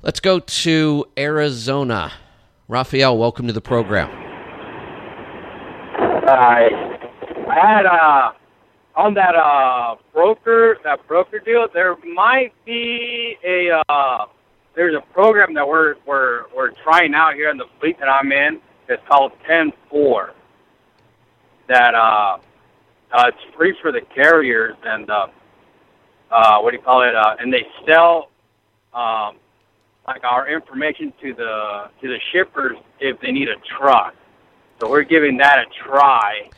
Let's go to Arizona. Raphael, welcome to the program. Hi. I had uh on that uh broker that broker deal. There might be a uh there's a program that we're we're we're trying out here in the fleet that I'm in. It's called Ten Four. That uh, uh it's free for the carriers and uh uh what do you call it uh and they sell um like our information to the to the shippers if they need a truck. So we're giving that a try.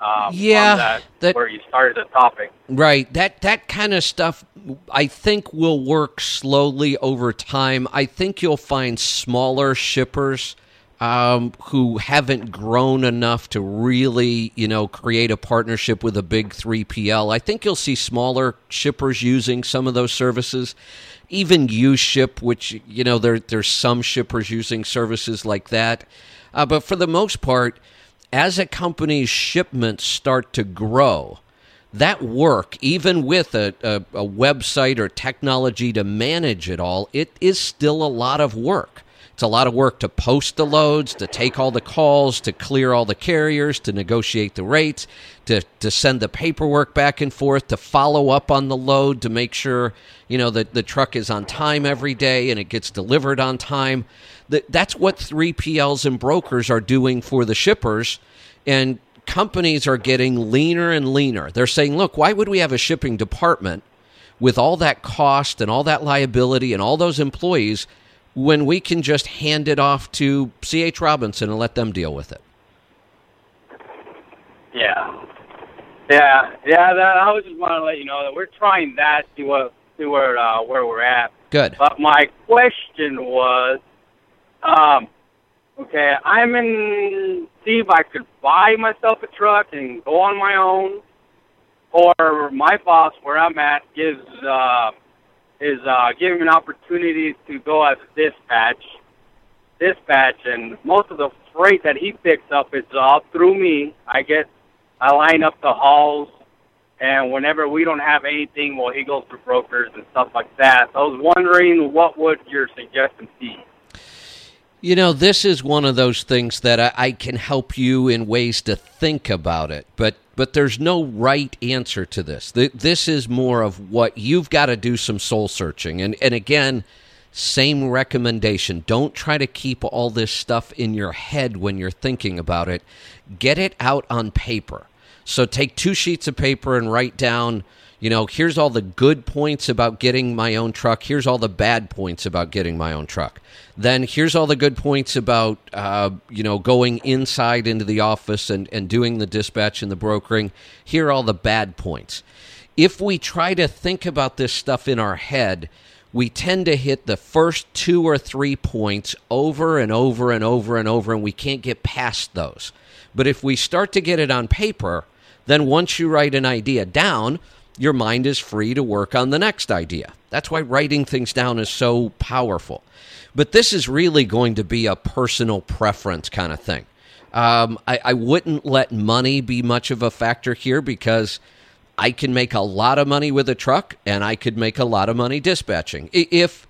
Um, Yeah, on that, that- where you started the topic. Right. That that kind of stuff I think will work slowly over time. I think you'll find smaller shippers um, who haven't grown enough to really, you know, create a partnership with a big 3PL. I think you'll see smaller shippers using some of those services. Even uShip, which you know, there there's some shippers using services like that. Uh, but for the most part, as a company's shipments start to grow, that work, even with a, a, a website or technology to manage it all, it is still a lot of work. It's a lot of work to post the loads, to take all the calls, to clear all the carriers, to negotiate the rates, to, to send the paperwork back and forth, to follow up on the load, to make sure you know that the truck is on time every day and it gets delivered on time. That that's what 3PLs and brokers are doing for the shippers. And companies are getting leaner and leaner. They're saying, look, why would we have a shipping department with all that cost and all that liability and all those employees when we can just hand it off to CH Robinson and let them deal with it? Yeah, yeah, yeah. That I was just want to let you know that we're trying that, see what, see where uh, where we're at. Good. But my question was, um, okay, I'm in. See if I could buy myself a truck and go on my own, or my boss, where I'm at, gives uh, is uh, giving me an opportunity to go as dispatch. Dispatch, and most of the freight that he picks up is all through me. I get, I line up the hauls, and whenever we don't have anything, well, he goes to brokers and stuff like that. So I was wondering, what would your suggestion be? You know, this is one of those things that I, I can help you in ways to think about it, but but there's no right answer to this. This is more of what you've got to do some soul searching, and and again, same recommendation. Don't try to keep all this stuff in your head when you're thinking about it. Get it out on paper. So take two sheets of paper and write down you know, here's all the good points about getting my own truck. Here's all the bad points about getting my own truck. Then here's all the good points about, uh, you know, going inside into the office and, and doing the dispatch and the brokering. Here are all the bad points. If we try to think about this stuff in our head, we tend to hit the first two or three points over and over and over and over, and we can't get past those. But if we start to get it on paper, then once you write an idea down, your mind is free to work on the next idea. That's why writing things down is so powerful. But this is really going to be a personal preference kind of thing. Um, I, I wouldn't let money be much of a factor here because I can make a lot of money with a truck and I could make a lot of money dispatching. If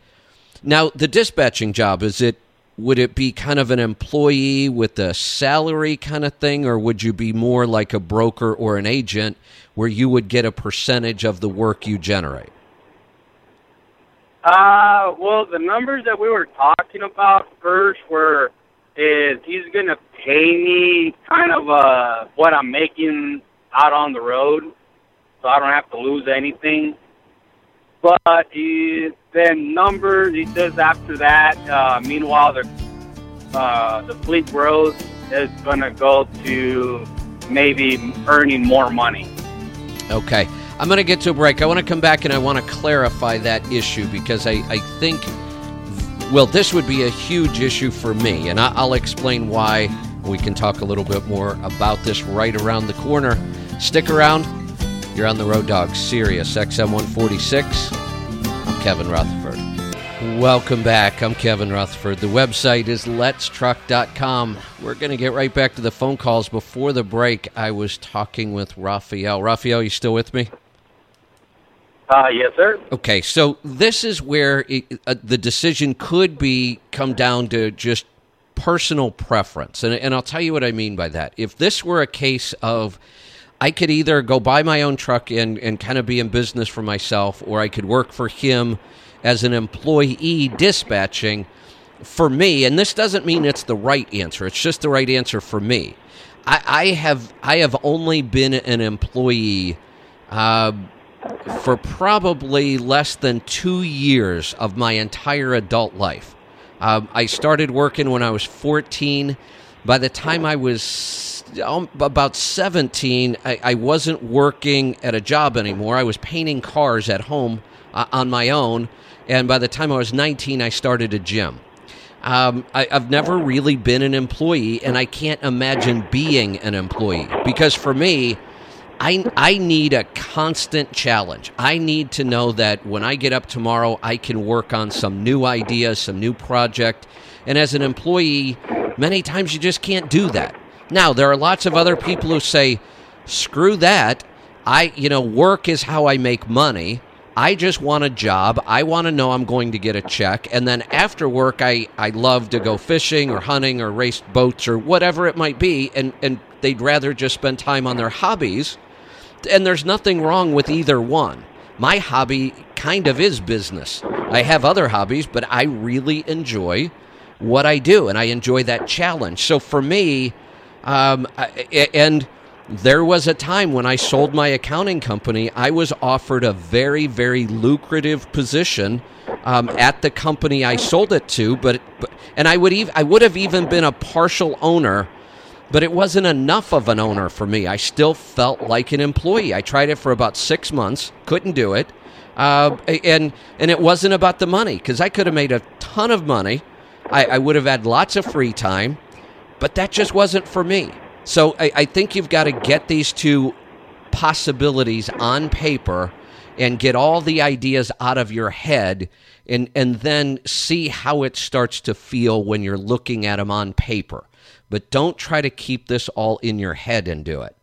now the dispatching job is it would it be kind of an employee with a salary kind of thing or would you be more like a broker or an agent where you would get a percentage of the work you generate? Uh, well, the numbers that we were talking about first were is he's going to pay me kind of uh what I'm making out on the road, so I don't have to lose anything. But he, then numbers, he says after that, uh, meanwhile the uh, the fleet grows, is going to go to maybe earning more money. Okay. I'm going to get to a break. I want to come back and I want to clarify that issue because I, I think, well, this would be a huge issue for me, and I, I'll explain why. We can talk a little bit more about this right around the corner. Stick around. You're on the Road Dog Sirius XM 146. I'm Kevin Rutherford. Welcome back. I'm Kevin Rutherford. The website is letstruck.com. We're going to get right back to the phone calls. Before the break, I was talking with Raphael. Raphael, you still with me? Uh, yes, sir. Okay, so this is where it, uh, the decision could be come down to just personal preference, and, and I'll tell you what I mean by that. If this were a case of I could either go buy my own truck and, and kind of be in business for myself, or I could work for him as an employee dispatching for me, and this doesn't mean it's the right answer, it's just the right answer for me. I, I have I have only been an employee uh, for probably less than two years of my entire adult life. Um, I started working when I was 14. By the time I was um, about 17, I, I, wasn't working at a job anymore. I was painting cars at home uh, on my own. And by the time I was 19, I started a gym. Um, I, have never really been an employee, and I can't imagine being an employee because for me, I, I need a constant challenge. I need to know that when I get up tomorrow, I can work on some new idea, some new project. And as an employee, many times you just can't do that. Now, there are lots of other people who say, screw that. I, you know, work is how I make money. I just want a job. I want to know I'm going to get a check. And then after work, I, I love to go fishing or hunting or race boats or whatever it might be. And, and they'd rather just spend time on their hobbies. And there's nothing wrong with either one. My hobby kind of is business. I have other hobbies, but I really enjoy what I do and I enjoy that challenge. So for me, um, and there was a time when I sold my accounting company, I was offered a very, very lucrative position um, at the company I sold it to, but, but and I would even I would have even been a partial owner, but it wasn't enough of an owner for me. I still felt like an employee. I tried it for about six months, couldn't do it, uh, and and it wasn't about the money because I could have made a ton of money. I, I would have had lots of free time, but that just wasn't for me. So I, I think you've got to get these two possibilities on paper and get all the ideas out of your head and, and then see how it starts to feel when you're looking at them on paper. But don't try to keep this all in your head and do it.